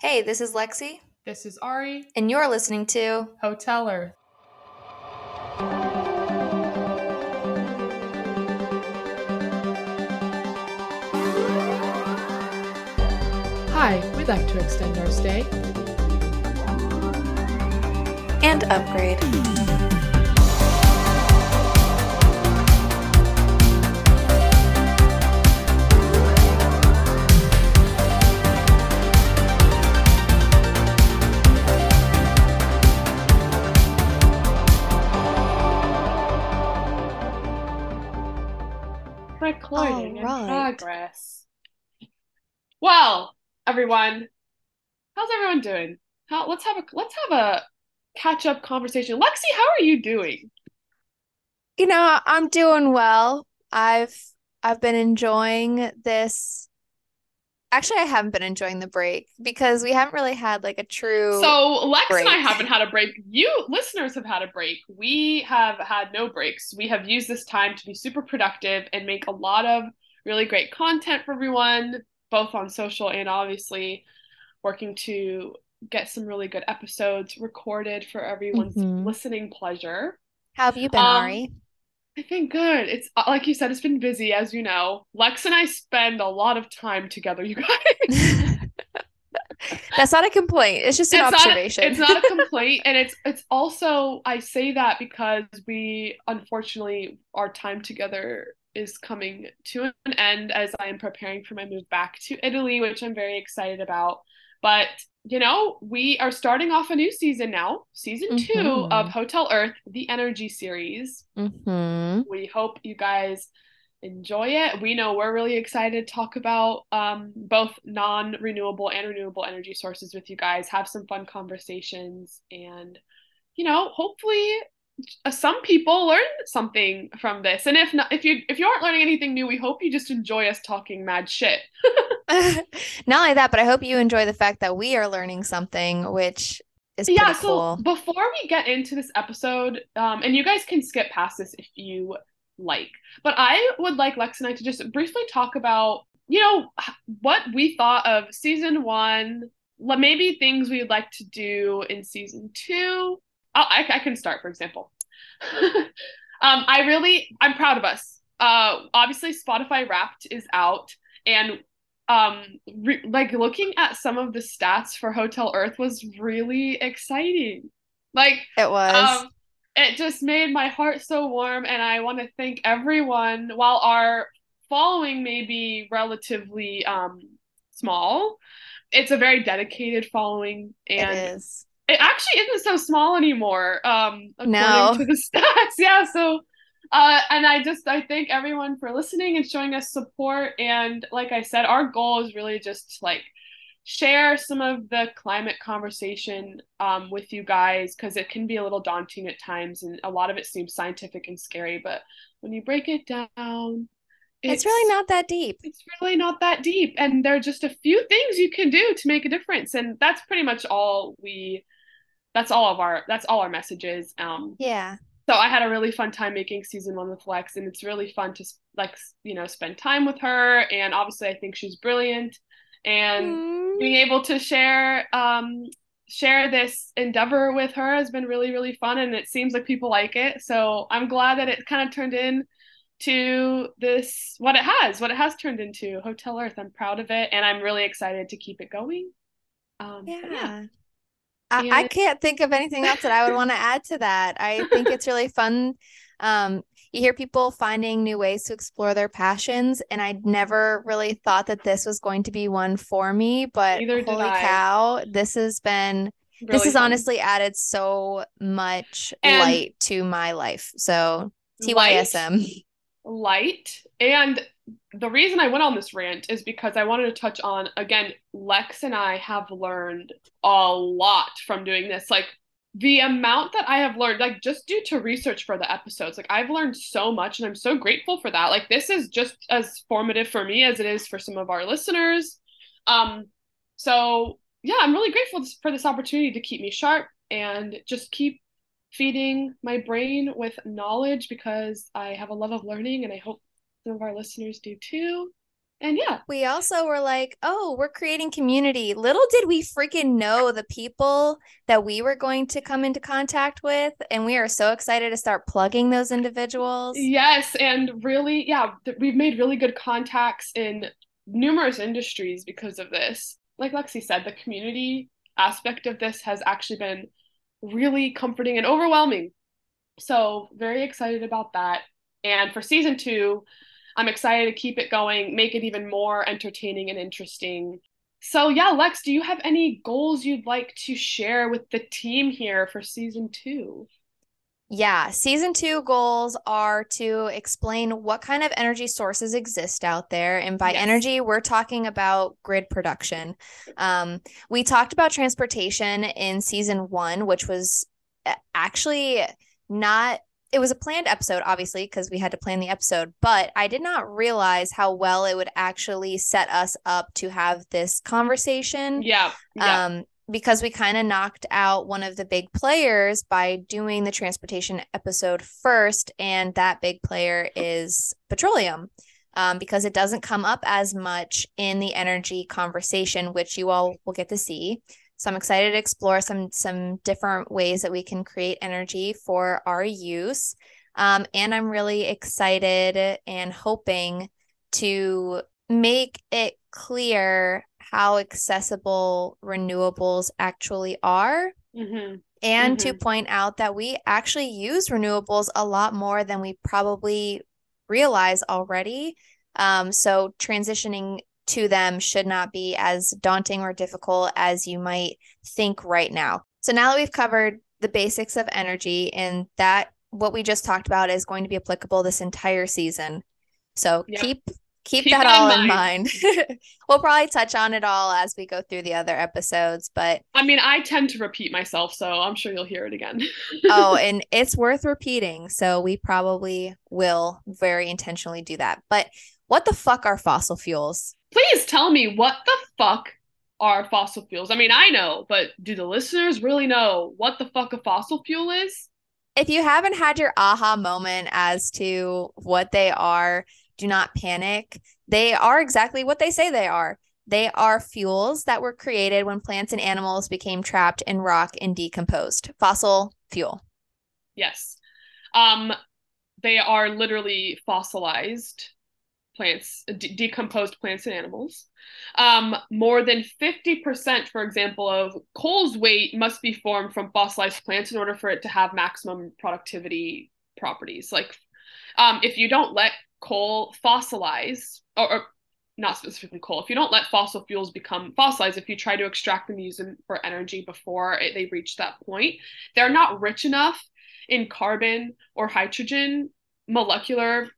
Hey, this is Lexi, This is Ari, and you're listening to Hotel Earth. Hi, we'd like to extend our stay. and Upgrade. Recording in progress. Well, everyone, how's everyone doing? How let's have a let's have a catch up conversation. Lexi, how are you doing? You know, I'm doing well. I've I've been enjoying this. Actually, I haven't been enjoying the break because we haven't really had like a true So Lex and I haven't had a break. You listeners have had a break. We have had no breaks. We have used this time to be super productive and make a lot of really great content for everyone, both on social and obviously working to get some really good episodes recorded for everyone's Mhm. listening pleasure. How have you been, Um, Ari? I think good. It's uh, like you said, it's been busy, as you know. Lex and I spend a lot of time together, you guys. That's not a complaint. It's just an it's not a, observation. it's not a complaint and it's it's also I say that because we unfortunately our time together is coming to an end as I am preparing for my move back to Italy which I'm very excited about but you know we are starting off a new season now season 2 Mhm. of Hotel Earth the energy series hmm we hope you guys enjoy it. We know we're really excited to talk about um, both non renewable and renewable energy sources with you guys, have some fun conversations, and, you know, hopefully. uh, Some people learn something from this, and if not, if you if you aren't learning anything new, we hope you just enjoy us talking mad shit. Not only that, but I hope you enjoy the fact that we are learning something, which is yeah so cool. before we get into this episode um and you guys can skip past this if you like but i would like lex and i to just briefly talk about you know what we thought of season one maybe things we'd like to do in season two. I'll, I, I can start for example. Um i really i'm proud of us. Uh obviously spotify wrapped is out and um re- like looking at some of the stats for hotel earth was really exciting like It was. um it just made my heart so warm and i want to thank everyone while our following may be relatively um small it's a very dedicated following and is. it actually isn't so small anymore um according No. to the stats yeah so uh and i just i thank everyone for listening and showing us support and like i said our goal is really just to like share some of the climate conversation um with you guys because it can be a little daunting at times and a lot of it seems scientific and scary but when you break it down It's really not that deep. it's really not that deep and there are just a few things you can do to make a difference and that's pretty much all we that's all of our that's all our messages um Yeah. So i had a really fun time making season one with lex and it's really fun to like you know spend time with her and obviously i think she's brilliant. And Mm. being able to share um share this endeavor with her has been really really fun and it seems like people like it. So i'm glad that it kind of turned in to this what it has what it has turned into hotel earth. I'm proud of it and i'm really excited to keep it going. Um yeah. Yeah. I, I can't think of anything else that I would want to add to that. I think it's really fun. Um, you hear people finding new ways to explore their passions, and I never really thought that this was going to be one for me, but Neither holy cow, this has been this has fun. honestly added so much And- light to my life. So Light, TYSM. light and the reason I went on this rant is because I wanted to touch on again, Lex and I have learned a lot from doing this. Like the amount that I have learned, like just due to research for the episodes, like I've learned so much and I'm so grateful for that. Like this is just as formative for me as it is for some of our listeners. Um, so yeah, I'm really grateful for this opportunity to keep me sharp and just keep feeding my brain with knowledge because I have a love of learning and I hope some of our listeners do too. And yeah. We also were like, oh, we're creating community. Little did we freaking know the people that we were going to come into contact with. And we are so excited to start plugging those individuals. Yes. And really, yeah, we've made really good contacts in numerous industries because of this. Like Lexi said, the community aspect of this has actually been really comforting and overwhelming. So, very excited about that. And for season two, I'm excited to keep it going, make it even more entertaining and interesting. So, yeah, Lex, do you have any goals you'd like to share with the team here for season two? Yeah, season two goals are to explain what kind of energy sources exist out there. And by yes. energy, we're talking about grid production. Um, we talked about transportation in season one, which was actually not it was a planned episode obviously because we had to plan the episode but i did not realize how well it would actually set us up to have this conversation yeah, yeah. um because we kind of knocked out one of the big players by doing the transportation episode first and that big player is petroleum um, because it doesn't come up as much in the energy conversation which you all will get to see so I'm excited to explore some some different ways that we can create energy for our use. Um, and I'm really excited and hoping to make it clear how accessible renewables actually are. Mm-hmm. And mm-hmm. to point out that we actually use renewables a lot more than we probably realize already. Um, so transitioning to them should not be as daunting or difficult as you might think right now. So now that we've covered the basics of energy and that what we just talked about is going to be applicable this entire season. So yep. keep keep, keep that, that, all in mind. mind. we'll probably touch on it all as we go through the other episodes, but I mean, I tend to repeat myself, so I'm sure you'll hear it again. oh, and it's worth repeating, so we probably will very intentionally do that. But what the fuck are fossil fuels? Please tell me what the fuck are fossil fuels? I mean, I know, but do the listeners really know what the fuck a fossil fuel is? If you haven't had your aha moment as to what they are, do not panic. They are exactly what they say they are. They are fuels that were created when plants and animals became trapped in rock and decomposed. Fossil fuel. Yes. Um, they are literally fossilized plants, de- decomposed plants and animals. Um, more than 50%, for example, of coal's weight must be formed from fossilized plants in order for it to have maximum productivity properties. Like, um, if you don't let coal fossilize, or, or not specifically coal, if you don't let fossil fuels become fossilized, if you try to extract them, use them for energy before it, they reach that point, they're not rich enough in carbon or hydrogen molecular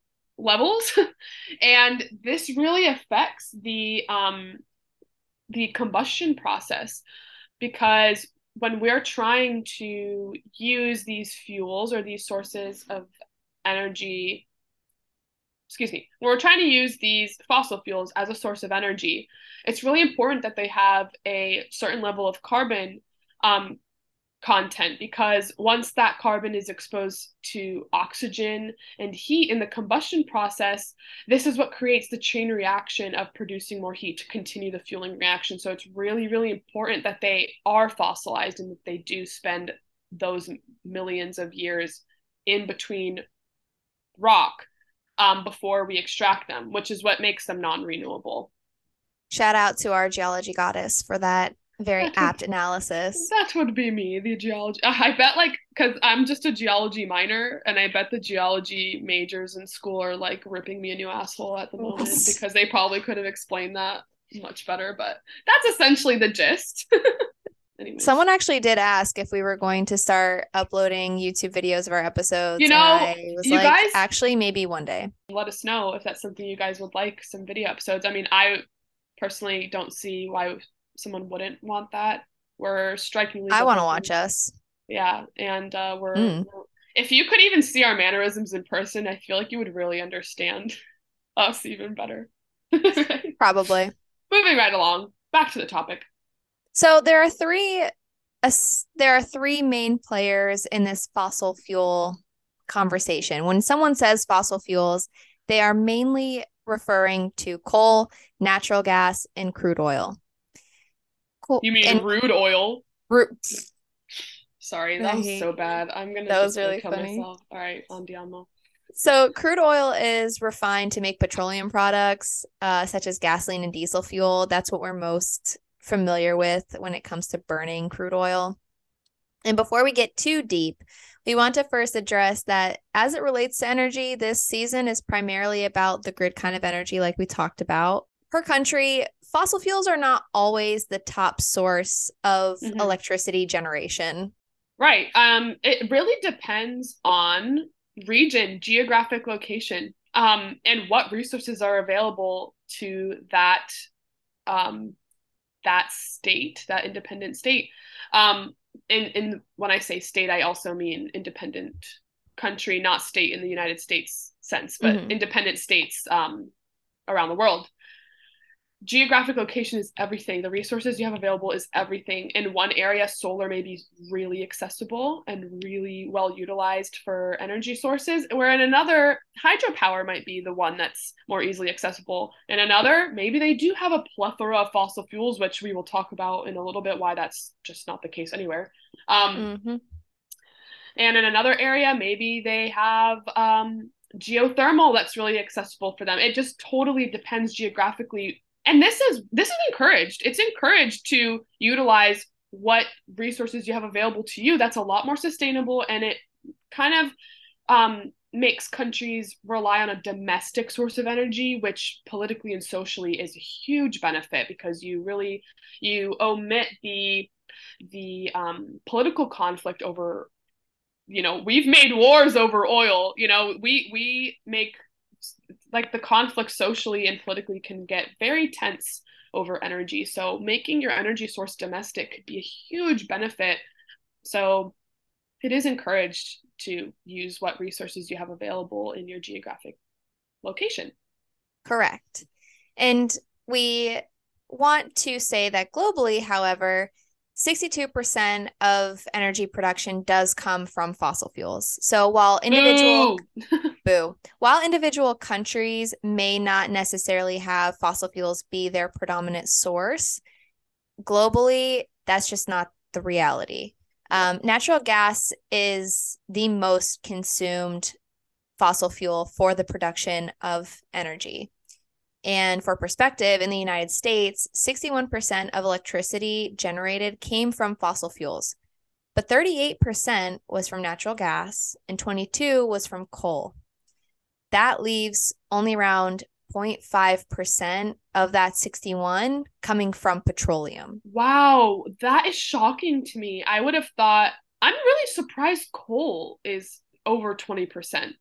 levels. And this really affects the um the combustion process because when we're trying to use these fuels or these sources of energy excuse me when we're trying to use these fossil fuels as a source of energy it's really important that they have a certain level of carbon um, content because once that carbon is exposed to oxygen and heat in the combustion process, this is what creates the chain reaction of producing more heat to continue the fueling reaction. So it's really, really important that they are fossilized and that they do spend those millions of years in between rock um, before we extract them, which is what makes them non renewable. Shout out to our geology goddess for that very apt analysis. That would be me, the geology. I bet, like, because I'm just a geology minor, and I bet the geology majors in school are like ripping me a new asshole at the oh. moment because they probably could have explained that much better. But that's essentially the gist. Anyways. Someone actually did ask if we were going to start uploading YouTube videos of our episodes. You know, you like, guys actually maybe one day. Let us know if that's something you guys would like some video episodes. I mean, I personally don't see why someone wouldn't want that. We're strikingly. I want to watch us. Yeah, and uh, we're, mm. we're. If you could even see our mannerisms in person, I feel like you would really understand us even better. Probably. Moving right along, back to the topic. So there are three. There are three main players in this fossil fuel conversation. When someone says fossil fuels, they are mainly referring to coal, natural gas, and crude oil. Cool. You mean and rude oil? Root. Sorry, that was so bad. I'm gonna. That was really funny. Myself. All right, andiamo. So, crude oil is refined to make petroleum products, uh, such as gasoline and diesel fuel. That's what we're most familiar with when it comes to burning crude oil. And before we get too deep, we want to first address that as it relates to energy, this season is primarily about the grid kind of energy, like we talked about. Per country, fossil fuels are not always the top source of mm-hmm. electricity generation. Right. Um, it really depends on region, geographic location, um, and what resources are available to that um, that state, that independent state. Um, in in when I say state, I also mean independent country, not state in the United States sense, but mm-hmm. independent states um, around the world geographic location is everything. The resources you have available is everything. In one area, solar may be really accessible and really well utilized for energy sources, where in another, hydropower might be the one that's more easily accessible. In another, maybe they do have a plethora of fossil fuels, which we will talk about in a little bit why that's just not the case anywhere. Um, mm-hmm. And in another area, maybe they have um, geothermal that's really accessible for them. It just totally depends geographically and this is this is encouraged. It's encouraged to utilize what resources you have available to you that's a lot more sustainable and it kind of um, makes countries rely on a domestic source of energy which politically and socially is a huge benefit because you really you omit the the um, political conflict over you know we've made wars over oil you know we we make like the conflict socially and politically can get very tense over energy. So making your energy source domestic could be a huge benefit. So it is encouraged to use what resources you have available in your geographic location. Correct. And we want to say that globally, however, 62% of energy production does come from fossil fuels. So while individual boo. boo, while individual countries may not necessarily have fossil fuels be their predominant source, globally that's just not the reality. Um, natural gas is the most consumed fossil fuel for the production of energy. And for perspective, in the United States, 61% of electricity generated came from fossil fuels, but 38% was from natural gas and 22 was from coal. That leaves only around 0.5% of that 61 coming from petroleum. Wow, that is shocking to me. I would have thought I'm really surprised coal is over 20%.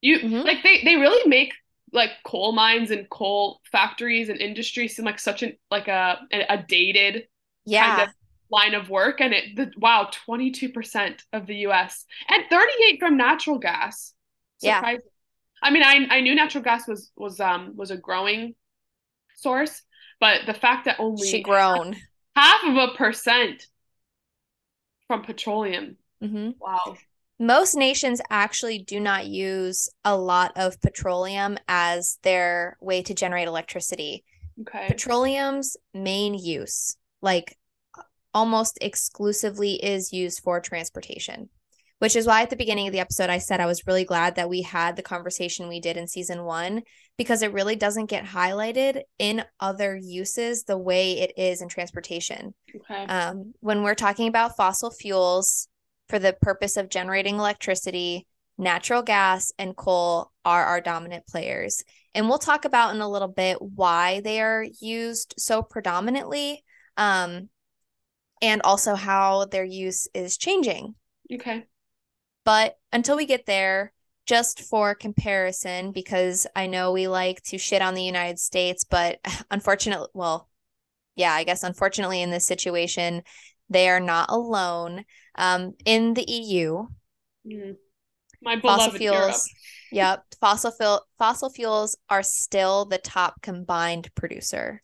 You mm-hmm. like they they really make like coal mines and coal factories and industry seem like such an like a a dated yeah. kind of line of work and it the, wow 22% of the US and 38 from natural gas. Surprising. yeah I mean I I knew natural gas was was um was a growing source but the fact that only she grown. half, half of a percent from petroleum. Mm-hmm. wow most nations actually do not use a lot of petroleum as their way to generate electricity. Okay. Petroleum's main use, like almost exclusively, is used for transportation, which is why at the beginning of the episode, I said I was really glad that we had the conversation we did in season one because it really doesn't get highlighted in other uses the way it is in transportation. Okay. Um, when we're talking about fossil fuels, for the purpose of generating electricity, natural gas and coal are our dominant players. And we'll talk about in a little bit why they are used so predominantly um, and also how their use is changing. Okay. But until we get there, just for comparison, because I know we like to shit on the United States, but unfortunately, well, yeah, I guess unfortunately in this situation, they are not alone. Um, in the EU, mm. my fossil fuels. Yep, fossil fuel fossil fuels are still the top combined producer.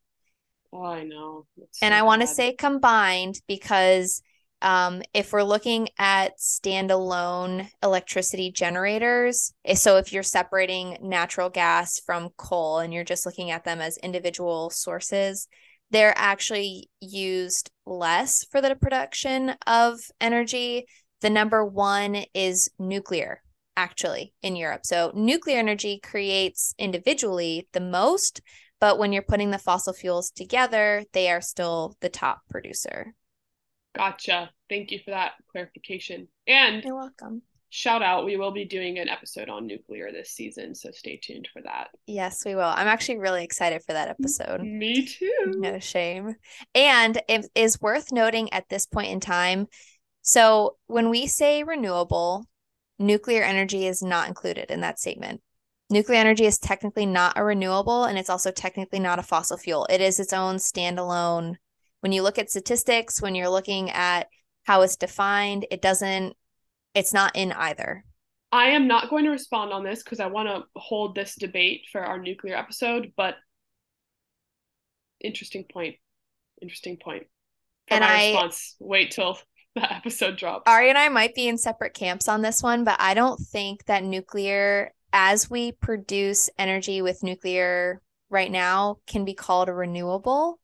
Oh, I know. And I want to say combined because um, if we're looking at standalone electricity generators, eh, so if you're separating natural gas from coal and you're just looking at them as individual sources, they're actually used less for the production of energy. The number one is nuclear, actually, in Europe. So nuclear energy creates individually the most, but when you're putting the fossil fuels together, they are still the top producer. Gotcha. Thank you for that clarification. And you're welcome. Shout out, we will be doing an episode on nuclear this season, so stay tuned for that. Yes, we will. I'm actually really excited for that episode. Me too. No shame. And it is worth noting at this point in time. So, when we say renewable, nuclear energy is not included in that statement. Nuclear energy is technically not a renewable and it's also technically not a fossil fuel. It is its own standalone when you look at statistics, when you're looking at how it's defined, it doesn't, it's not in either. I am not going to respond on this because I want to hold this debate for our nuclear episode, but interesting point. Interesting point. For and I response, wait till the episode drops. Ari and I might be in separate camps on this one, but I don't think that nuclear, as we produce energy with nuclear right now, can be called a renewable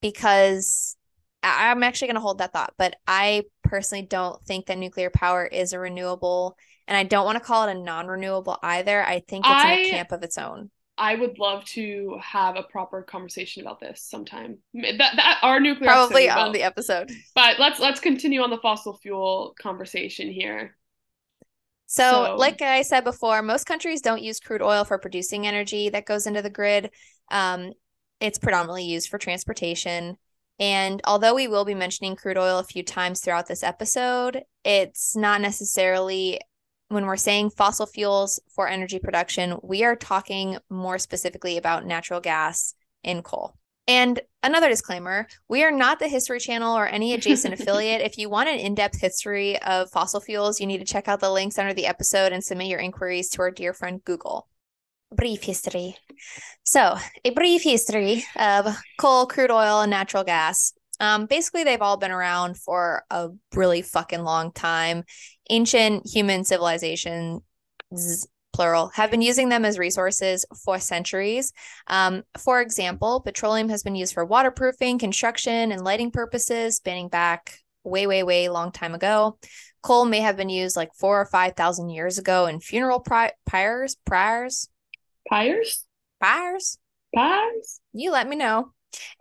because I'm actually going to hold that thought, but I personally don't think that nuclear power is a renewable, and I don't want to call it a non-renewable either. I think it's I, in a camp of its own. I would love to have a proper conversation about this sometime. That that our nuclear probably on the episode. But let's let's continue on the fossil fuel conversation here. So, so, like I said before, most countries don't use crude oil for producing energy that goes into the grid. Um, it's predominantly used for transportation. And although we will be mentioning crude oil a few times throughout this episode, it's not necessarily when we're saying fossil fuels for energy production, we are talking more specifically about natural gas and coal. And another disclaimer we are not the History Channel or any adjacent affiliate. If you want an in depth history of fossil fuels, you need to check out the links under the episode and submit your inquiries to our dear friend Google brief history. So, a brief history of coal, crude oil, and natural gas. Um, basically, they've all been around for a really fucking long time. Ancient human civilizations, plural, have been using them as resources for centuries. Um, for example, petroleum has been used for waterproofing, construction, and lighting purposes, spanning back way, way, way long time ago. Coal may have been used like four or five thousand years ago in funeral pri- pyres, pyres, Pyres? Pyres? Pyres? You let me know.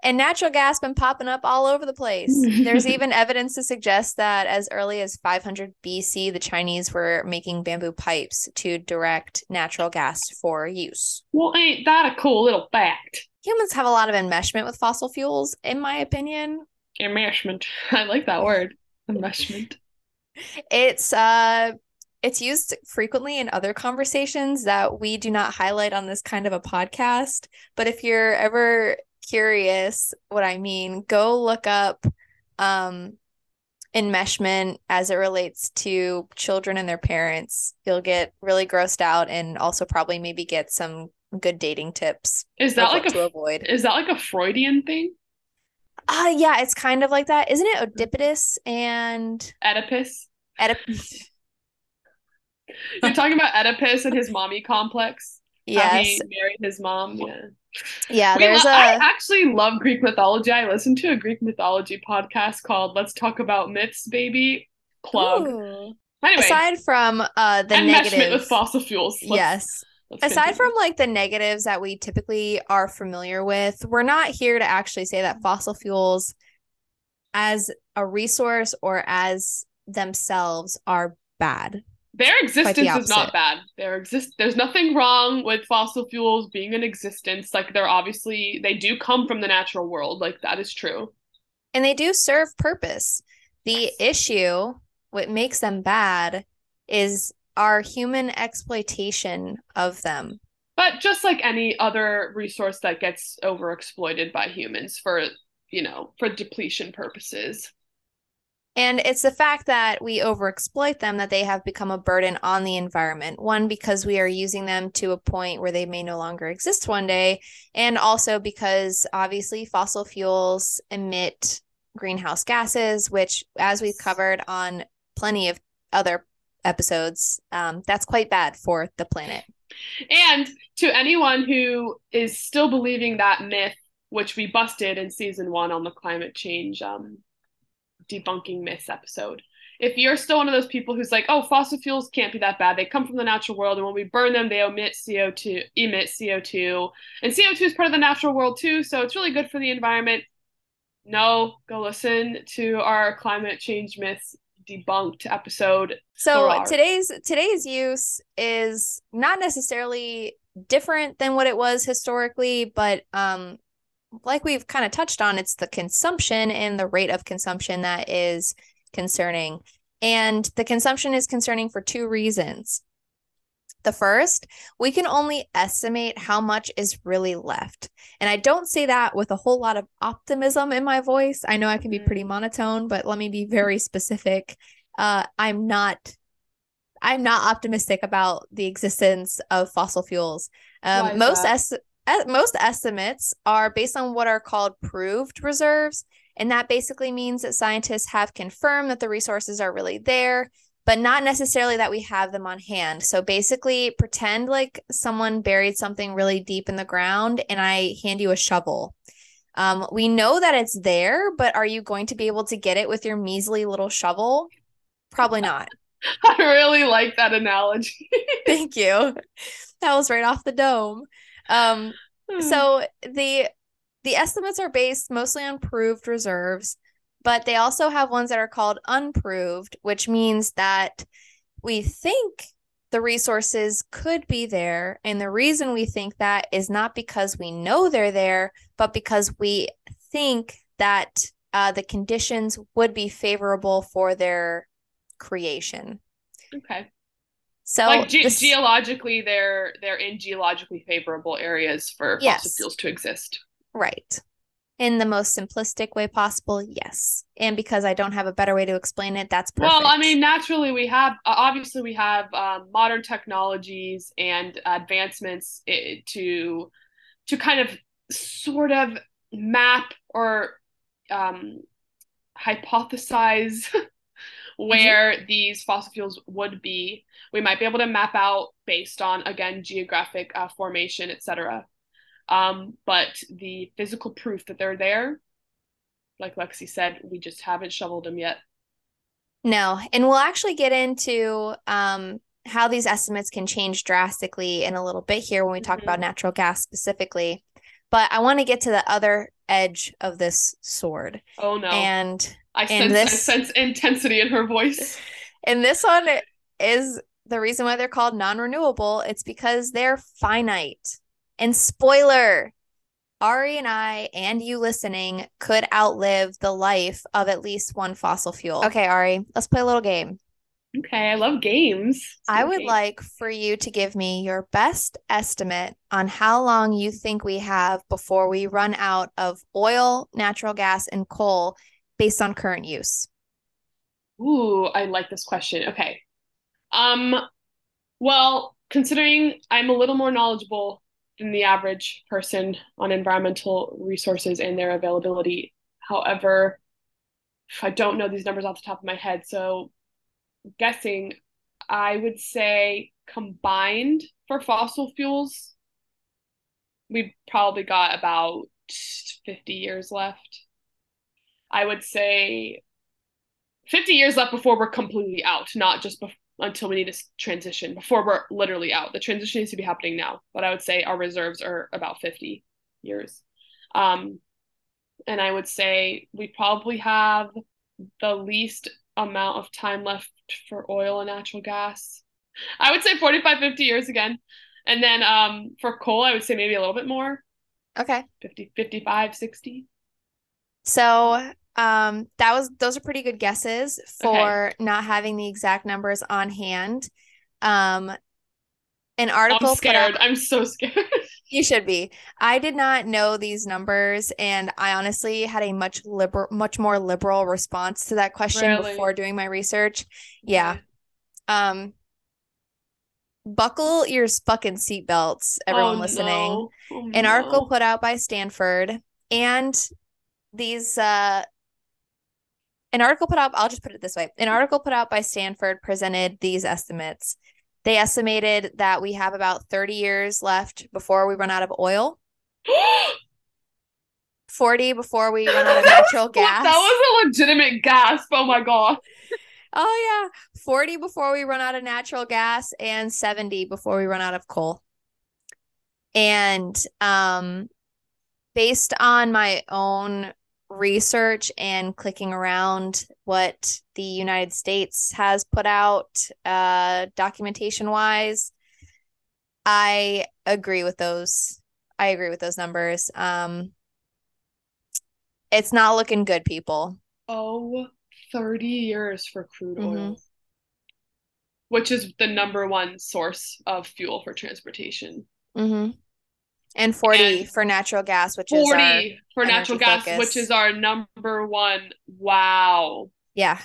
And natural gas been popping up all over the place. There's even evidence to suggest that as early as 500 BC, the Chinese were making bamboo pipes to direct natural gas for use. Well, ain't that a cool little fact? Humans have a lot of enmeshment with fossil fuels, in my opinion. Enmeshment. I like that word. Enmeshment. It's uh it's used frequently in other conversations that we do not highlight on this kind of a podcast. But if you're ever curious what I mean, go look up um, enmeshment as it relates to children and their parents. You'll get really grossed out and also probably maybe get some good dating tips. Is that like a to avoid? Is that like a Freudian thing? Uh yeah, it's kind of like that. Isn't it Oedipus and Oedipus? Oedipus. You're talking about Oedipus and his mommy complex. Yes. he married his mom. Yeah. Yeah, there's lo- a. I actually love Greek mythology. I listened to a Greek mythology podcast called "Let's Talk About Myths, Baby." Plug. Ooh. Anyway, aside from uh the negatives with fossil fuels. Let's, yes. Let's aside continue. from like the negatives that we typically are familiar with, we're not here to actually say that fossil fuels as a resource or as themselves are bad. Their existence the is not bad. There exist there's nothing wrong with fossil fuels being in existence. Like they're obviously they do come from the natural world. Like that is true. And they do serve purpose. The issue, what makes them bad, is our human exploitation of them. But just like any other resource that gets overexploited by humans for, you know, for depletion purposes. And it's the fact that we overexploit them that they have become a burden on the environment. One, because we are using them to a point where they may no longer exist one day. And also because obviously fossil fuels emit greenhouse gases, which, as we've covered on plenty of other episodes, um, that's quite bad for the planet. And to anyone who is still believing that myth, which we busted in season one on the climate change um, debunking myths episode, if you're still one of those people who's like, oh, fossil fuels can't be that bad. They come from the natural world, and when we burn them, they emit CO2, emit CO2, and CO2 is part of the natural world too. So it's really good for the environment. No, go listen to our climate change myths debunked episode. So today's today's use is not necessarily different than what it was historically, but um like we've kind of touched on, it's the consumption and the rate of consumption that is concerning. And the consumption is concerning for two reasons. The first, we can only estimate how much is really left. And I don't say that with a whole lot of optimism in my voice. I know I can be pretty mm. monotone, but let me be very specific. Uh, I'm not I'm not optimistic about the existence of fossil fuels. Um, most es- most estimates are based on what are called proved reserves, and that basically means that scientists have confirmed that the resources are really there, but not necessarily that we have them on hand. So basically, pretend like someone buried something really deep in the ground and I hand you a shovel. Um, we know that it's there, but are you going to be able to get it with your measly little shovel? Probably not. I really like that analogy. Thank you. That was right off the dome. Um, so the the estimates are based mostly on proved reserves, but they also have ones that are called unproved, which means that we think the resources could be there. And the reason we think that is not because we know they're there, but because we think that uh, the conditions would be favorable for their creation. Okay. So like ge- this, geologically, they're they're in geologically favorable areas for yes. fossil fuels to exist. Right. In the most simplistic way possible, yes. And because I don't have a better way to explain it, that's perfect. Well, I mean, naturally, we have obviously we have um, modern technologies and advancements eh, to to kind of sort of map or um, hypothesize where mm-hmm. these fossil fuels would be. We might be able to map out based on again geographic uh, formation, etc. Um, but the physical proof that they're there, like Lexi said, we just haven't shoveled them yet. No. And we'll actually get into um, how these estimates can change drastically in a little bit here when we talk mm-hmm. about natural gas specifically. But I want to get to the other edge of this sword. Oh no. And I sense this, I sense intensity in her voice. And this one is the reason why they're called non-renewable. It's because they're finite. And spoiler, Ari and I and you listening could outlive the life of at least one fossil fuel. Okay, Ari, let's play a little game. Okay, I love games. I would like for you to give me your best estimate on how long you think we have before we run out of oil, natural gas, and coal based on current use. Ooh, I like this question. Okay. Um well, considering I'm a little more knowledgeable than the average person on environmental resources and their availability. However, I don't know these numbers off the top of my head, so guessing, I would say combined for fossil fuels, we probably got about 50 years left. I would say 50 years left before we're completely out, not just until we need to transition before we're literally out. The transition needs to be happening now, but I would say our reserves are about 50 years. Um, and I would say we probably have the least amount of time left for oil and natural gas. I would say 45, 50 years again. And then um, for coal, I would say maybe a little bit more. Okay. 50, 55, 60. So um, that was those are pretty good guesses for okay. not having the exact numbers on hand. Um, an article. I'm scared. I'm so scared. You should be. I did not know these numbers, and I honestly had a much liberal, much more liberal response to that question really? before doing my research. Yeah. Um. Buckle your fucking seatbelts, everyone oh, listening. No. Oh, An no. article put out by Stanford, and these uh an article put out, I'll just put it this way an article put out by Stanford presented these estimates. They estimated that we have about 30 years left before we run out of oil. 40 before we run out of natural gas. That was a legitimate gasp. Oh my god. Oh yeah, 40 before we run out of natural gas and 70 before we run out of coal. And um based on my own research and clicking around what the United States has put out uh documentation wise, I agree with those. I agree with those numbers. Um it's not looking good, people. Oh 30 years for crude oil, mm-hmm. which is the number one source of fuel for transportation. Mm-hmm. And 40 and for natural gas, which 40 is 40 for natural gas, focus. which is our number one. Wow. Yeah.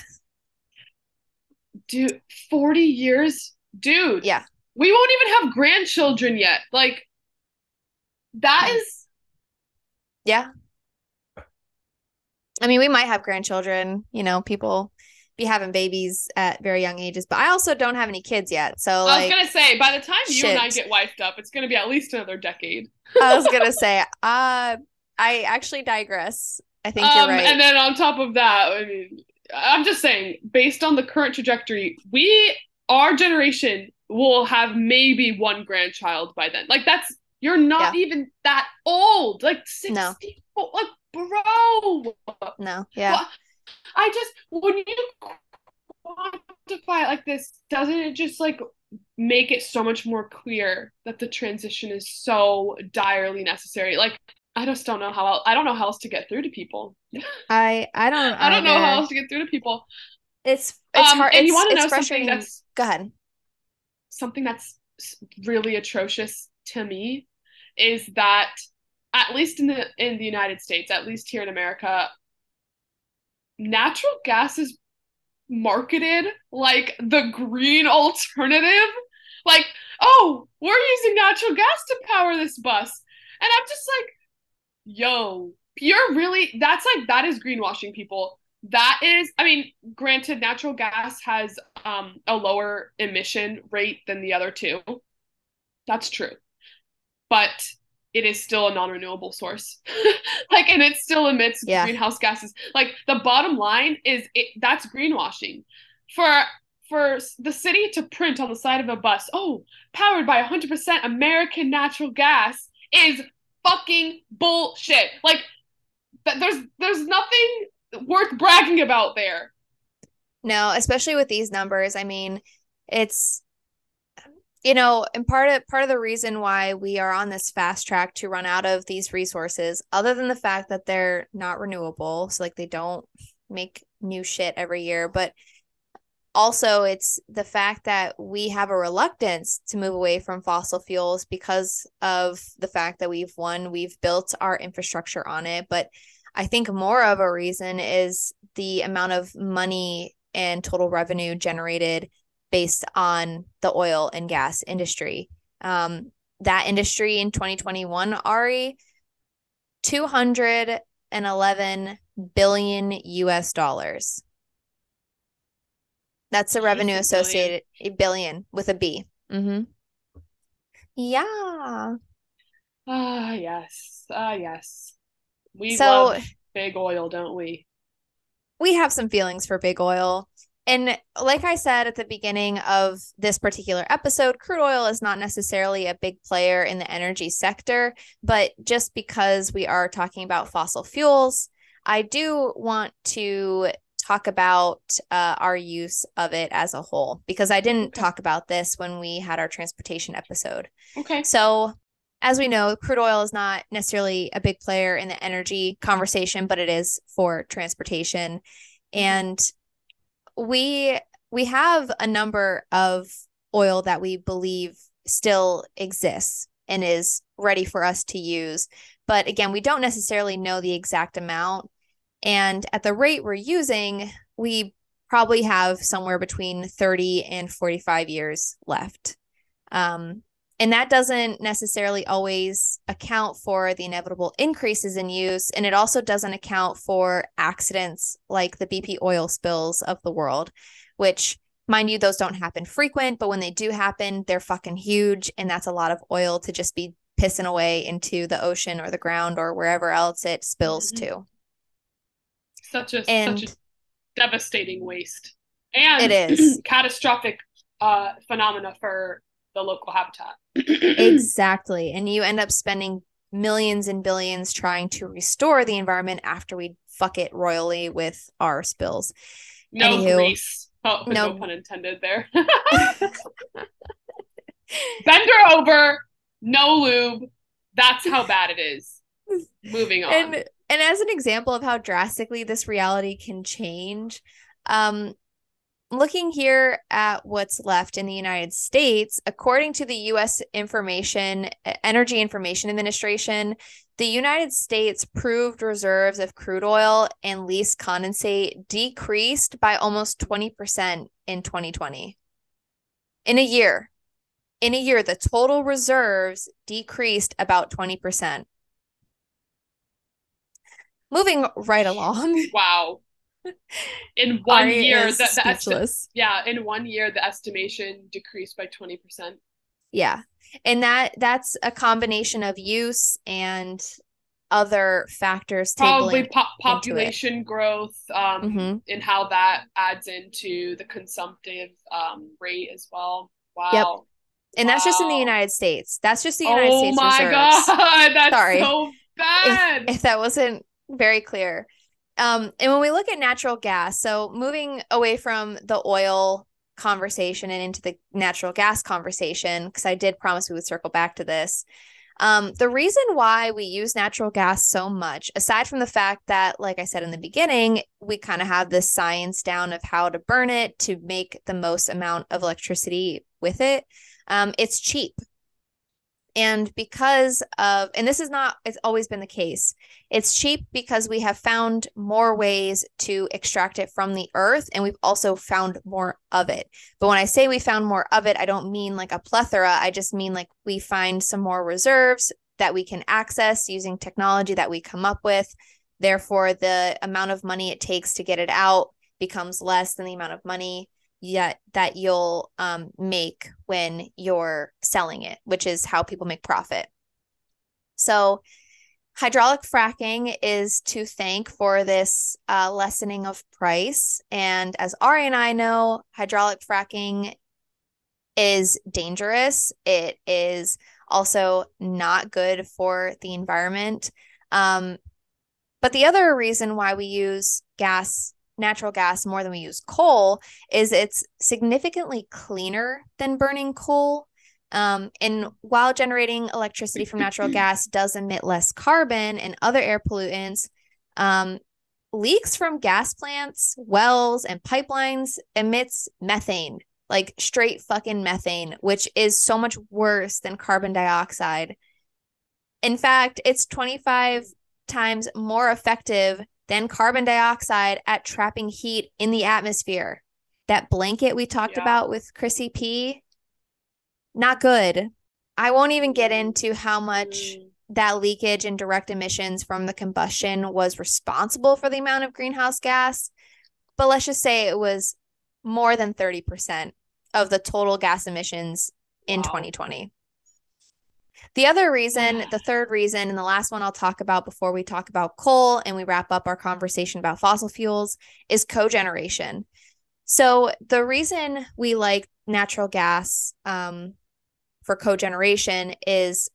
Dude, 40 years? Dude. Yeah. We won't even have grandchildren yet. Like, that is. Yeah. I mean, we might have grandchildren, you know, people be having babies at very young ages, but I also don't have any kids yet. So I was gonna say, by the time you and I get wifed up, it's gonna be at least another decade. I was gonna say, uh, I actually digress. I think um, you're right. And then on top of that, I mean, I'm just saying, based on the current trajectory, we, our generation, will have maybe one grandchild by then. Like that's you're not yeah. even that old. Like sixty, no. like bro. No, yeah. I just when you quantify it like this, doesn't it just like make it so much more clear that the transition is so direly necessary? Like I just don't know how else, I don't know how else to get through to people. I I don't I don't know how else to get through to people. It's it's um, hard. And it's, you want to know something that's go ahead. Something that's really atrocious to me is that at least in the in the United States, at least here in America, natural gas is marketed like the green alternative. Like, oh, we're using natural gas to power this bus. And I'm just like, yo, you're really that's like that is greenwashing people. That is, I mean, granted, natural gas has um, a lower emission rate than the other two. That's true. But it is still a non-renewable source. Like and it still emits yeah. greenhouse gases. Like the bottom line is it that's greenwashing. For for the city to print on the side of a bus oh powered by 100% american natural gas is fucking bullshit. Like th- there's there's nothing worth bragging about there. No especially with these numbers i mean it's you know and part of part of the reason why we are on this fast track to run out of these resources other than the fact that they're not renewable so like they don't make new shit every year but also it's the fact that we have a reluctance to move away from fossil fuels because of the fact that we've won we've built our infrastructure on it but i think more of a reason is the amount of money and total revenue generated based on the oil and gas industry. Um, that industry in 2021, Ari, 211 billion US dollars. That's the revenue associated a billion with a B. Mm-hmm. Yeah. Ah, yes. Ah, yes. We so, love big oil, don't we? We have some feelings for big oil. And like I said at the beginning of this particular episode, crude oil is not necessarily a big player in the energy sector, but just because we are talking about fossil fuels, I do want to talk about uh, our use of it as a whole because I didn't okay. talk about this when we had our transportation episode. Okay. So, as we know, crude oil is not necessarily a big player in the energy conversation, but it is for transportation. And we we have a number of oil that we believe still exists and is ready for us to use. But again, we don't necessarily know the exact amount. And at the rate we're using, we probably have somewhere between 30 and 45 years left. Um, and that doesn't necessarily always account for the inevitable increases in use. And it also doesn't account for accidents like the BP oil spills of the world, which, mind you, those don't happen frequent, but when they do happen, they're fucking huge. And that's a lot of oil to just be pissing away into the ocean or the ground or wherever else it spills mm-hmm. to. Such a, and such a devastating waste. And it is catastrophic uh, phenomena for the local habitat. exactly. And you end up spending millions and billions trying to restore the environment after we fuck it royally with our spills. No Anywho, grease. Oh, no. no pun intended there. Bender over, no lube. That's how bad it is. Moving on. And and as an example of how drastically this reality can change, um, looking here at what's left in the United States, according to the US Information Energy Information Administration, the United States proved reserves of crude oil and lease condensate decreased by almost 20% in 2020. In a year, in a year, the total reserves decreased about 20%. Moving right along. Wow in one Ari year the, the esti- yeah in one year the estimation decreased by 20% yeah and that that's a combination of use and other factors probably po- population growth um mm-hmm. and how that adds into the consumptive um rate as well wow yep and wow. that's just in the United States. That's just the United oh States. Oh my reserves. god, that's Sorry. so bad. If, if that wasn't very clear. Um, and when we look at natural gas, so moving away from the oil conversation and into the natural gas conversation, because I did promise we would circle back to this. Um, the reason why we use natural gas so much, aside from the fact that, like I said in the beginning, we kind of have this science down of how to burn it to make the most amount of electricity with it, um, it's cheap. And because of, and this is not, it's always been the case, it's cheap because we have found more ways to extract it from the earth and we've also found more of it. But when I say we found more of it, I don't mean like a plethora. I just mean like we find some more reserves that we can access using technology that we come up with. Therefore, the amount of money it takes to get it out becomes less than the amount of money yet that you'll um, make when you're selling it, which is how people make profit. So, hydraulic fracking is to thank for this uh, lessening of price. And as Ari and I know, hydraulic fracking is dangerous. It is also not good for the environment. Um, but the other reason why we use gas natural gas more than we use coal is it's significantly cleaner than burning coal. Um, and while generating electricity from natural gas does emit less carbon and other air pollutants, um, leaks from gas plants, wells, and pipelines emits methane, like straight fucking methane, which is so much worse than carbon dioxide. In fact, it's 25 times more effective than carbon dioxide at trapping heat in the atmosphere. That blanket we talked yeah. about with Chrissy P, not good. I won't even get into how much mm. that leakage and direct emissions from the combustion was responsible for the amount of greenhouse gas, but let's just say it was more than 30% of the total gas emissions in wow. 2020. The other reason, the third reason, and the last one I'll talk about before we talk about coal and we wrap up our conversation about fossil fuels is cogeneration. So, the reason we like natural gas um, for cogeneration is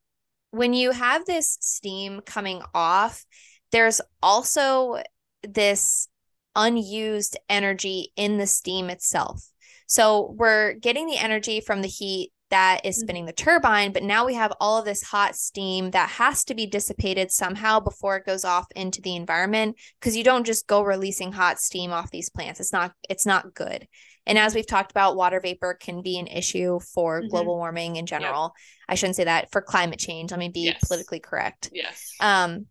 when you have this steam coming off, there's also this unused energy in the steam itself. So, we're getting the energy from the heat that is mm-hmm. spinning the turbine, but now we have all of this hot steam that has to be dissipated somehow before it goes off into the environment because you don't just go releasing hot steam off these plants. It's not it's not good. And as we've talked about, water vapor can be an issue for mm-hmm. global warming in general. Yep. I shouldn't say that for climate change. Let me be yes. politically correct. Yes. Um,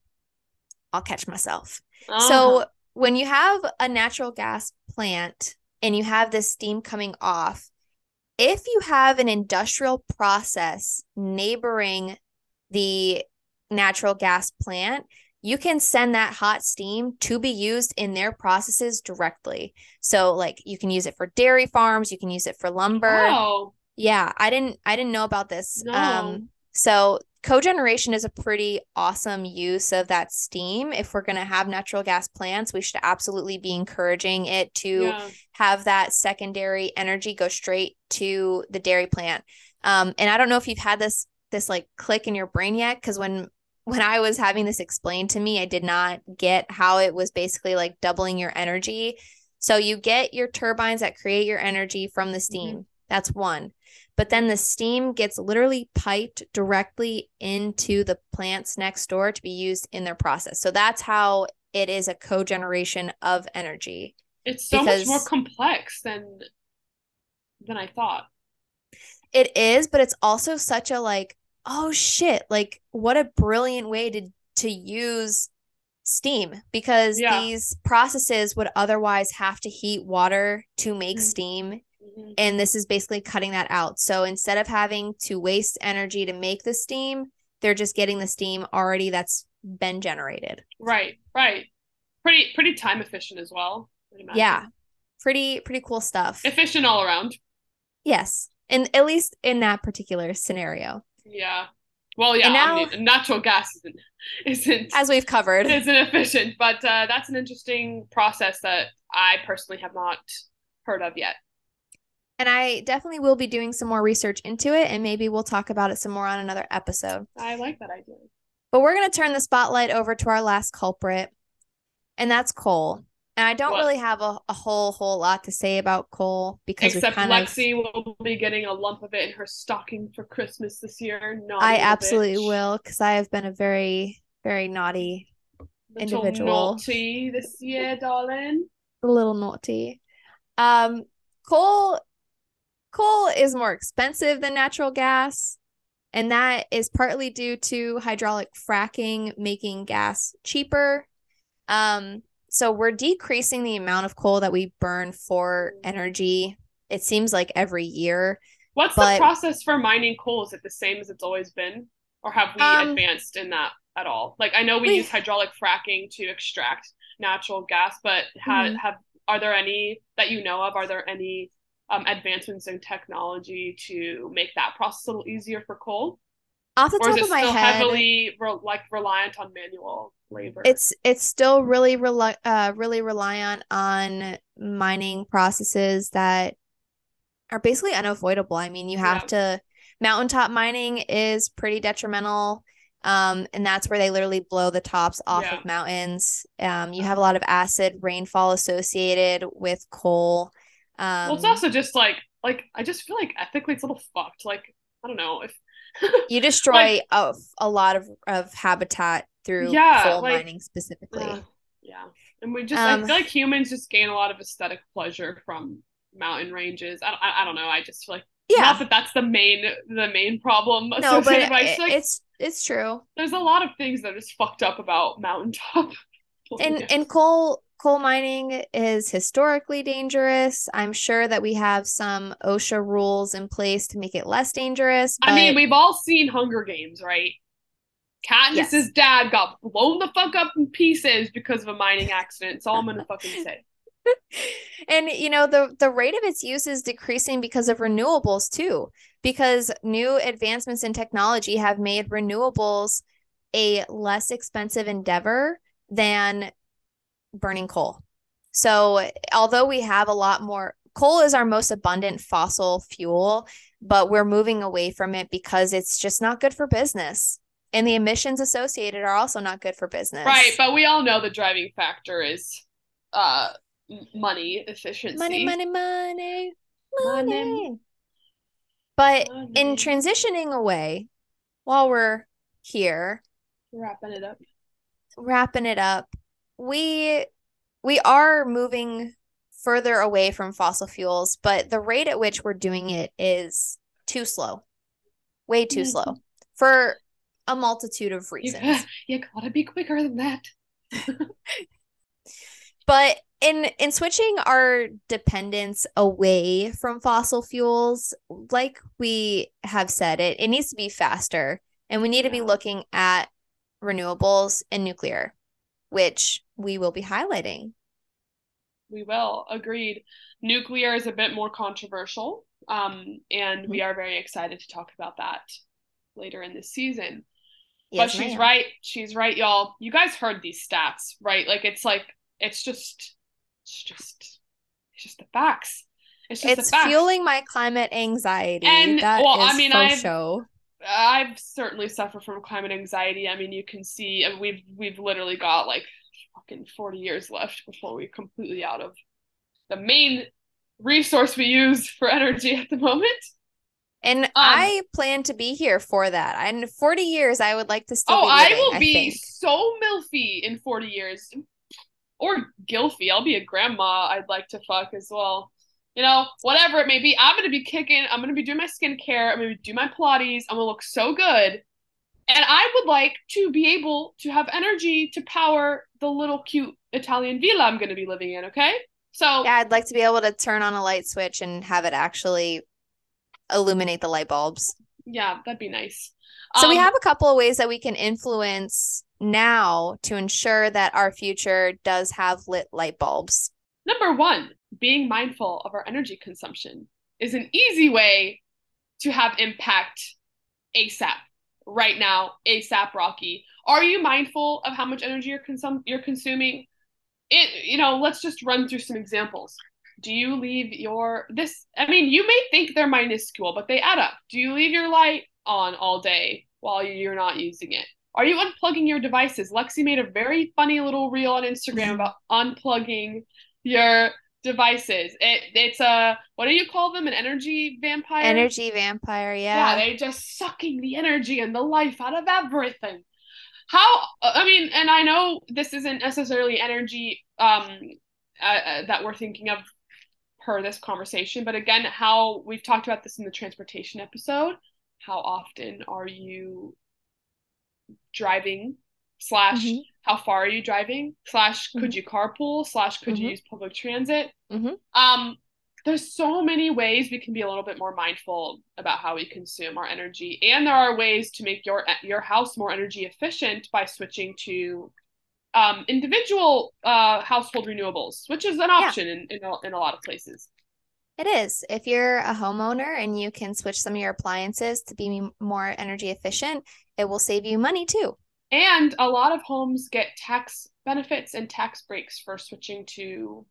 I'll catch myself. Uh-huh. So when you have a natural gas plant and you have this steam coming off, if you have an industrial process neighboring the natural gas plant, you can send that hot steam to be used in their processes directly. So like you can use it for dairy farms, you can use it for lumber. Wow. Yeah, I didn't I didn't know about this. No. Um so cogeneration is a pretty awesome use of that steam. If we're going to have natural gas plants, we should absolutely be encouraging it to Yeah. have that secondary energy go straight to the dairy plant. Um, and I don't know if you've had this this like click in your brain yet, because when when I was having this explained to me, I did not get how it was basically like doubling your energy. So you get your turbines that create your energy from the steam. That's one. But then the steam gets literally piped directly into the plants next door to be used in their process. So that's how it is a cogeneration of energy. It's so much more complex than than I thought. It is, but it's also such a like, oh shit, like what a brilliant way to to use steam because Yeah. these processes would otherwise have to heat water to make Mhm. steam And this is basically cutting that out. So instead of having to waste energy to make the steam, they're just getting the steam already that's been generated. Right, right. Pretty pretty time efficient as well. Yeah. Pretty pretty cool stuff. Efficient all around. yes. And at least in that particular scenario. Yeah. Well, yeah. I now- mean, natural gas isn't isn't As we've covered. isn't efficient, but uh, that's an interesting process that I personally have not heard of yet. And I definitely will be doing some more research into it and maybe we'll talk about it some more on another episode. I like that idea. But we're going to turn the spotlight over to our last culprit, and that's coal. And I don't What? really have a, a whole whole lot to say about coal because Except kind of Lexi will be getting a lump of it in her stocking for Christmas this year. Naughty I absolutely bitch. will because I have been a very very naughty, Little individual. naughty this year, darling. a little naughty. Um, coal coal is more expensive than natural gas, and that is partly due to hydraulic fracking making gas cheaper. Um, so we're decreasing the amount of coal that we burn for energy. It seems like every year. What's But- the process for mining coal? Is it the same as it's always been? Or have we Um, advanced in that at all? Like I know we, we- use hydraulic fracking to extract natural gas, but ha- Mhm. have are there any that you know of? Are there any um, advancements in technology to make that process a little easier for coal? Off the Or is it of my still head, heavily re- like reliant on manual labor? it's it's still really rely uh really reliant on mining processes that are basically unavoidable. I mean, you have to mountaintop mining is pretty detrimental. Um, and that's where they literally blow the tops off Yeah. of mountains. Um, you have a lot of acid rainfall associated with coal. Um, well, it's also just like like I just feel like ethically it's a little fucked. Like I don't know if you destroy a, a lot of, of habitat through Yeah, coal like- mining specifically. Uh, yeah. And we just, Um, I feel like humans just gain a lot of aesthetic pleasure from mountain ranges. I, I, I don't know. I just feel like, yeah. not that that's the main, the main problem No, but it- like it's it's true. there's a lot of things that are just fucked up about mountaintop. and and coal coal mining is historically dangerous. I'm sure that we have some OSHA rules in place to make it less dangerous. I mean, we've all seen Hunger Games, right? Katniss's Yes. dad got blown the fuck up in pieces because of a mining accident. That's all I'm gonna fucking say. and you know the the rate of its use is decreasing because of renewables too because new advancements in technology have made renewables a less expensive endeavor than burning coal so although we have a lot more coal is our most abundant fossil fuel but we're moving away from it because it's just not good for business and the emissions associated are also not good for business Right, but we all know the driving factor is uh money efficiency. money money money Money. money but Money. in transitioning away while we're here wrapping it up. wrapping it up we we are moving further away from fossil fuels but the rate at which we're doing it is too slow way too Mhm. slow for a multitude of reasons you gotta be quicker than that. but in in switching our dependence away from fossil fuels, like we have said, it it needs to be faster, and we need to be looking at renewables and nuclear, which we will be highlighting. We will. Agreed. Nuclear is a bit more controversial, um, and we are very excited to talk about that later in this season. Yes, but she's ma'am. right. She's right, y'all. You guys heard these stats, right? Like it's like it's just it's just it's just the facts. It's just it's fueling my climate anxiety. And that well, I mean, I show. I've certainly suffered from climate anxiety. I mean, you can see we've we've literally got like fucking 40 years left before we're completely out of the main resource we use for energy at the moment. And um, I plan to be here for that. And 40 years, I would like to still. Oh, living, I will be so milfy in 40 years, or gilfy. I'll be a grandma. I'd like to fuck as well. You know, whatever it may be. I'm gonna be kicking. I'm gonna be doing my skincare. I'm gonna do my Pilates. I'm gonna look so good, and I would like to be able to have energy to power the little cute Italian villa I'm gonna be living in. Okay. So yeah, I'd like to be able to turn on a light switch and have it actually illuminate the light bulbs. Yeah, that'd be nice. So um, we have a couple of ways that we can influence now to ensure that our future does have lit light bulbs. Number one, being mindful of our energy consumption is an easy way to have impact ASAP. Right now, ASAP Rocky. Are you mindful of how much energy you're consum- you're consuming? It you know, let's just run through some examples do you leave your this i mean you may think they're minuscule but they add up do you leave your light on all day while you're not using it are you unplugging your devices lexi made a very funny little reel on instagram mm-hmm. about unplugging your devices it it's a what do you call them an energy vampire energy vampire yeah yeah they just sucking the energy and the life out of everything how i mean and i know this isn't necessarily energy um uh, uh, that we're thinking of per this conversation. But again, how we've talked about this in the transportation episode. How often are you driving? Slash, mm-hmm. how far are you driving? Slash, could mm-hmm. you carpool? Slash, could mm-hmm. you use public transit? Mm-hmm. Um, there's so many ways we can be a little bit more mindful about how we consume our energy and there are ways to make your your house more energy efficient by switching to um, individual uh, household renewables, which is an option yeah. in, in a, in a lot of places. It is. If you're a homeowner and you can switch some of your appliances to be more energy efficient, it will save you money too. And a lot of homes get tax benefits and tax breaks for switching to,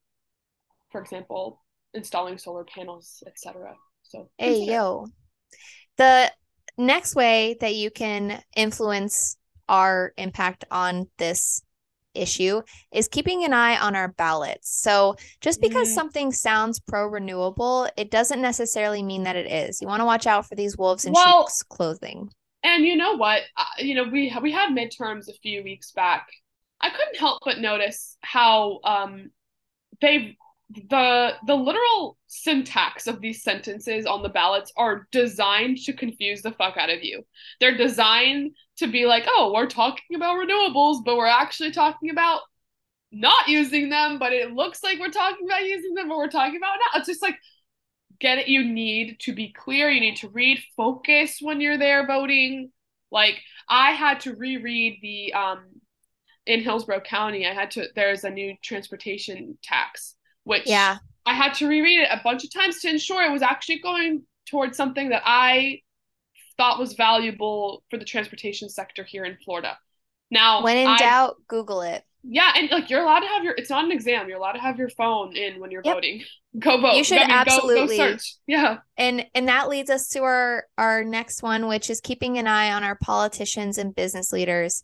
for example, installing solar panels, etc. So, hey yo, the next way that you can influence our impact on this issue is keeping an eye on our ballots. So, just because mm. something sounds pro renewable, it doesn't necessarily mean that it is. You want to watch out for these wolves in well, sheep's clothing. And you know what? Uh, you know, we we had midterms a few weeks back. I couldn't help but notice how um they the the literal syntax of these sentences on the ballots are designed to confuse the fuck out of you. They're designed to be like, oh, we're talking about renewables, but we're actually talking about not using them, but it looks like we're talking about using them, but we're talking about not. It's just like get it. You need to be clear. You need to read, focus when you're there voting. Like I had to reread the um in Hillsborough County, I had to there's a new transportation tax which yeah I had to reread it a bunch of times to ensure it was actually going towards something that I thought was valuable for the transportation sector here in Florida. Now, when in I, doubt, Google it. Yeah, and like you're allowed to have your it's not an exam. You're allowed to have your phone in when you're yep. voting. Go vote. You should I mean, absolutely go, go search. Yeah. And and that leads us to our our next one, which is keeping an eye on our politicians and business leaders.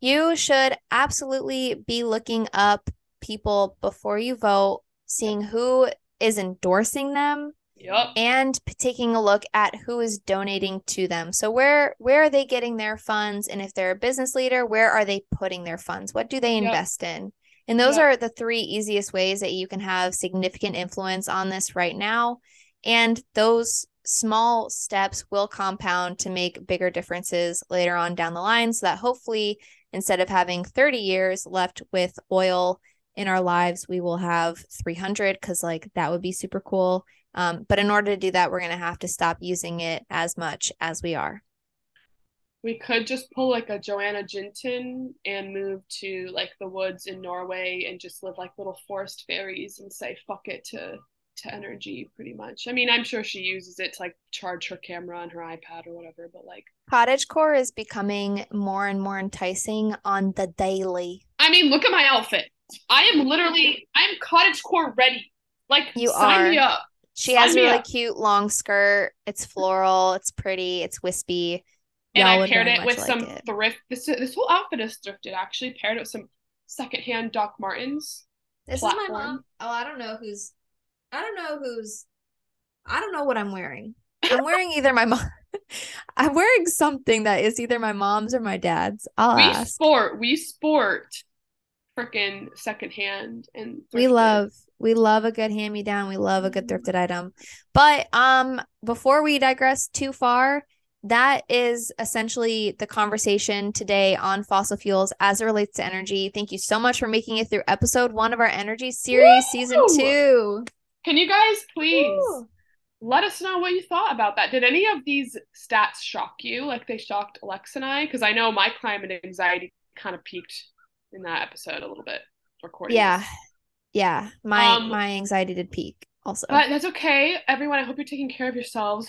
You should absolutely be looking up people before you vote seeing who is endorsing them yep. and taking a look at who is donating to them. So where where are they getting their funds and if they're a business leader, where are they putting their funds? What do they invest yep. in? And those yep. are the three easiest ways that you can have significant influence on this right now. And those small steps will compound to make bigger differences later on down the line so that hopefully instead of having 30 years left with oil in our lives, we will have 300 because, like, that would be super cool. Um, but in order to do that, we're going to have to stop using it as much as we are. We could just pull like a Jonna Jinton and move to like the woods in Norway and just live like little forest fairies and say fuck it to to energy pretty much. I mean, I'm sure she uses it to like charge her camera on her iPad or whatever, but like cottagecore is becoming more and more enticing on the daily. I mean, look at my outfit. I am literally I'm cottagecore ready. Like you sign are. me up. She has a really up. cute long skirt. It's floral. It's pretty. It's wispy. And Y'all I paired it with like some it. thrift. This this whole outfit is thrifted. Actually, paired it with some secondhand Doc Martens. This platform. is my mom. Oh, I don't know who's. I don't know who's. I don't know what I'm wearing. I'm wearing either my mom. I'm wearing something that is either my mom's or my dad's. I'll we ask. sport. We sport. Freaking secondhand and we love we love a good hand me down we love a good thrifted item but um before we digress too far that is essentially the conversation today on fossil fuels as it relates to energy thank you so much for making it through episode one of our energy series season two Can you guys please Woo! let us know what you thought about that? Did any of these stats shock you, like they shocked Alex and I? Because I know my climate anxiety kind of peaked in that episode a little bit. Recording. yeah this. Yeah my Um, my anxiety did peak also But that's okay, everyone. I hope you're taking care of yourselves.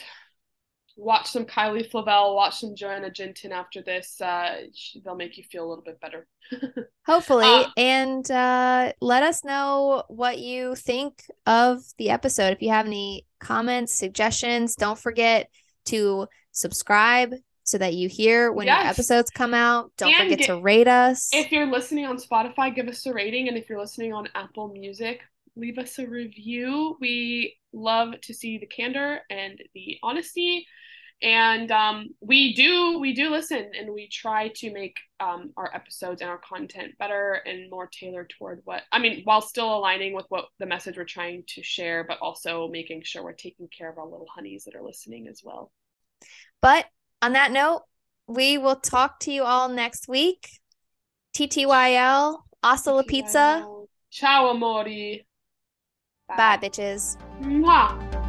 Watch some Kylie Flavell, Watch some Jonna Jinton after this. Uh, they'll make you feel a little bit better. Hopefully. Um, and uh, let us know what you think of the episode. If you have any comments, suggestions, don't forget to subscribe so that you hear when Yes. episodes come out. Don't And forget get- to rate us. If you're listening on Spotify, give us a rating. And if you're listening on Apple Music, leave us a review. We love to see the candor and the honesty. And um, we do we do listen and we try to make um, our episodes and our content better and more tailored toward what I mean, while still aligning with what the message we're trying to share, but also making sure we're taking care of our little honeys that are listening as well. but on that note, we will talk to you all next week. TTYL, hasta la pizza. Ciao, amori. Bye, bitches. Mwah.